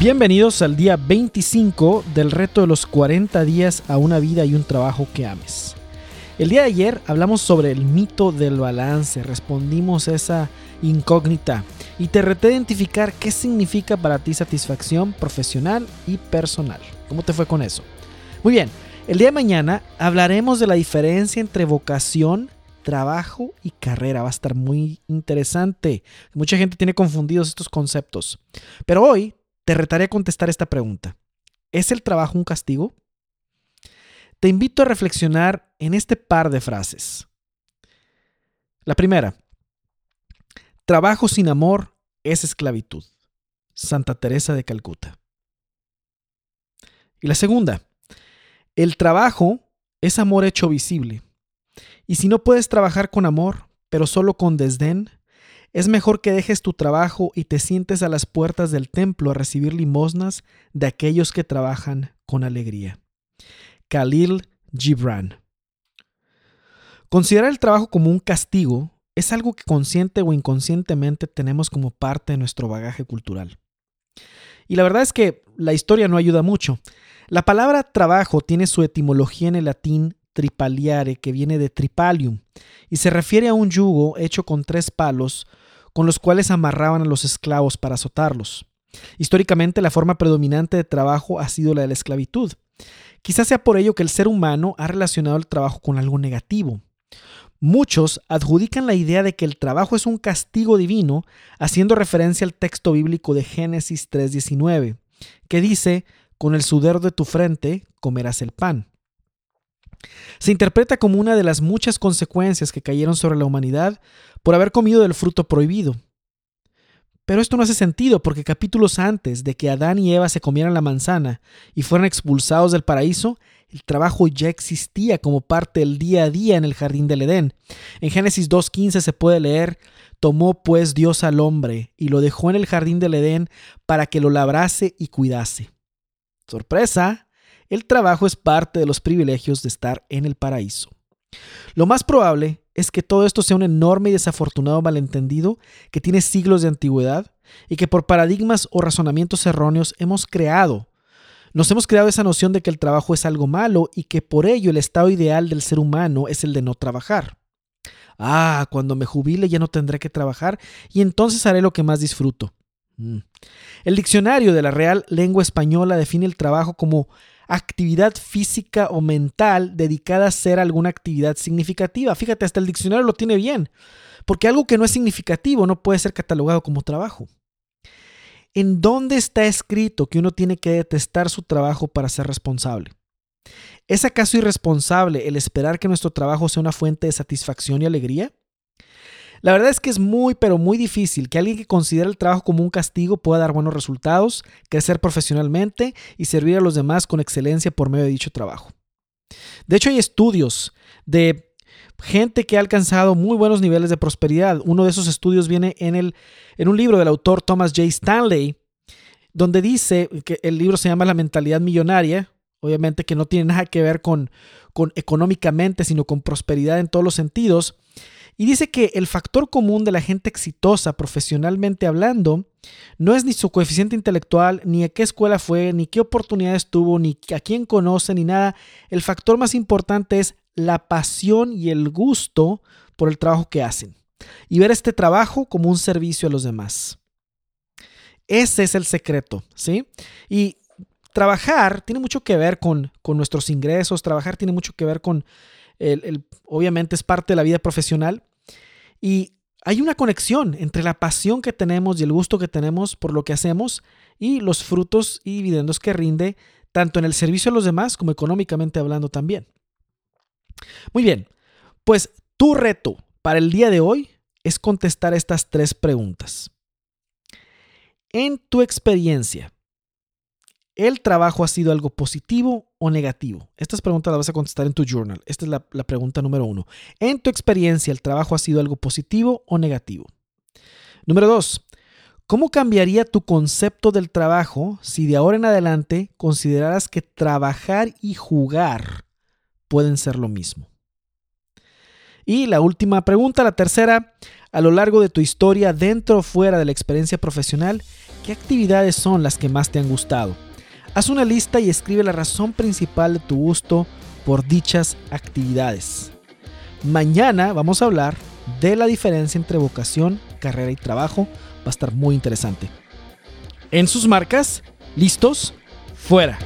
Bienvenidos al día 25 del reto de los 40 días a una vida y un trabajo que ames. El día de ayer hablamos sobre el mito del balance, respondimos esa incógnita y te reté a identificar qué significa para ti satisfacción profesional y personal. ¿Cómo te fue con eso? Muy bien, el día de mañana hablaremos de la diferencia entre vocación, trabajo y carrera. Va a estar muy interesante. Mucha gente tiene confundidos estos conceptos. Pero hoy te retaré a contestar esta pregunta. ¿Es el trabajo un castigo? Te invito a reflexionar en este par de frases. La primera, trabajo sin amor es esclavitud. Santa Teresa de Calcuta. Y la segunda, el trabajo es amor hecho visible. Y si no puedes trabajar con amor, pero solo con desdén, es mejor que dejes tu trabajo y te sientes a las puertas del templo a recibir limosnas de aquellos que trabajan con alegría. Khalil Gibran. Considerar el trabajo como un castigo es algo que consciente o inconscientemente tenemos como parte de nuestro bagaje cultural. Y la verdad es que la historia no ayuda mucho. La palabra trabajo tiene su etimología en el latín tripaliare, que viene de tripalium, y se refiere a un yugo hecho con tres palos con los cuales amarraban a los esclavos para azotarlos. Históricamente la forma predominante de trabajo ha sido la de la esclavitud. Quizás sea por ello que el ser humano ha relacionado el trabajo con algo negativo. Muchos adjudican la idea de que el trabajo es un castigo divino, haciendo referencia al texto bíblico de Génesis 3:19, que dice, con el sudor de tu frente comerás el pan. Se interpreta como una de las muchas consecuencias que cayeron sobre la humanidad por haber comido del fruto prohibido. Pero esto no hace sentido porque capítulos antes de que Adán y Eva se comieran la manzana y fueran expulsados del paraíso, el trabajo ya existía como parte del día a día en el jardín del Edén. En Génesis 2.15 se puede leer, tomó pues Dios al hombre y lo dejó en el jardín del Edén para que lo labrase y cuidase. Sorpresa, el trabajo es parte de los privilegios de estar en el paraíso. Lo más probable es que todo esto sea un enorme y desafortunado malentendido que tiene siglos de antigüedad y que por paradigmas o razonamientos erróneos hemos creado. Nos hemos creado esa noción de que el trabajo es algo malo y que por ello el estado ideal del ser humano es el de no trabajar. Ah, cuando me jubile ya no tendré que trabajar y entonces haré lo que más disfruto. Mm. El diccionario de la Real Lengua Española define el trabajo como actividad física o mental dedicada a hacer alguna actividad significativa. Fíjate, hasta el diccionario lo tiene bien, porque algo que no es significativo no puede ser catalogado como trabajo. ¿En dónde está escrito que uno tiene que detestar su trabajo para ser responsable? ¿Es acaso irresponsable el esperar que nuestro trabajo sea una fuente de satisfacción y alegría? La verdad es que es muy, pero muy difícil que alguien que considera el trabajo como un castigo pueda dar buenos resultados, crecer profesionalmente y servir a los demás con excelencia por medio de dicho trabajo. De hecho, hay estudios de gente que ha alcanzado muy buenos niveles de prosperidad. Uno de esos estudios viene en, el, en un libro del autor Thomas J. Stanley, donde dice que el libro se llama La mentalidad millonaria, obviamente que no tiene nada que ver con, con económicamente, sino con prosperidad en todos los sentidos. Y dice que el factor común de la gente exitosa profesionalmente hablando no es ni su coeficiente intelectual, ni a qué escuela fue, ni qué oportunidades tuvo, ni a quién conoce, ni nada. El factor más importante es la pasión y el gusto por el trabajo que hacen. Y ver este trabajo como un servicio a los demás. Ese es el secreto, ¿sí? Y trabajar tiene mucho que ver con, con nuestros ingresos, trabajar tiene mucho que ver con, el, obviamente es parte de la vida profesional, y hay una conexión entre la pasión que tenemos y el gusto que tenemos por lo que hacemos y los frutos y dividendos que rinde tanto en el servicio a los demás como económicamente hablando también. Muy bien, pues tu reto para el día de hoy es contestar estas tres preguntas. En tu experiencia, ¿El trabajo ha sido algo positivo o negativo? Estas preguntas las vas a contestar en tu journal. Esta es la, la, pregunta número uno. En tu experiencia, ¿el trabajo ha sido algo positivo o negativo? Número dos, ¿cómo cambiaría tu concepto del trabajo si de ahora en adelante consideraras que trabajar y jugar pueden ser lo mismo? Y la última pregunta, la tercera, a lo largo de tu historia, dentro o fuera de la experiencia profesional, qué actividades son las que más te han gustado. Haz una lista y escribe la razón principal de tu gusto por dichas actividades. Mañana vamos a hablar de la diferencia entre vocación, carrera y trabajo. Va a estar muy interesante. En sus marcas, listos, fuera.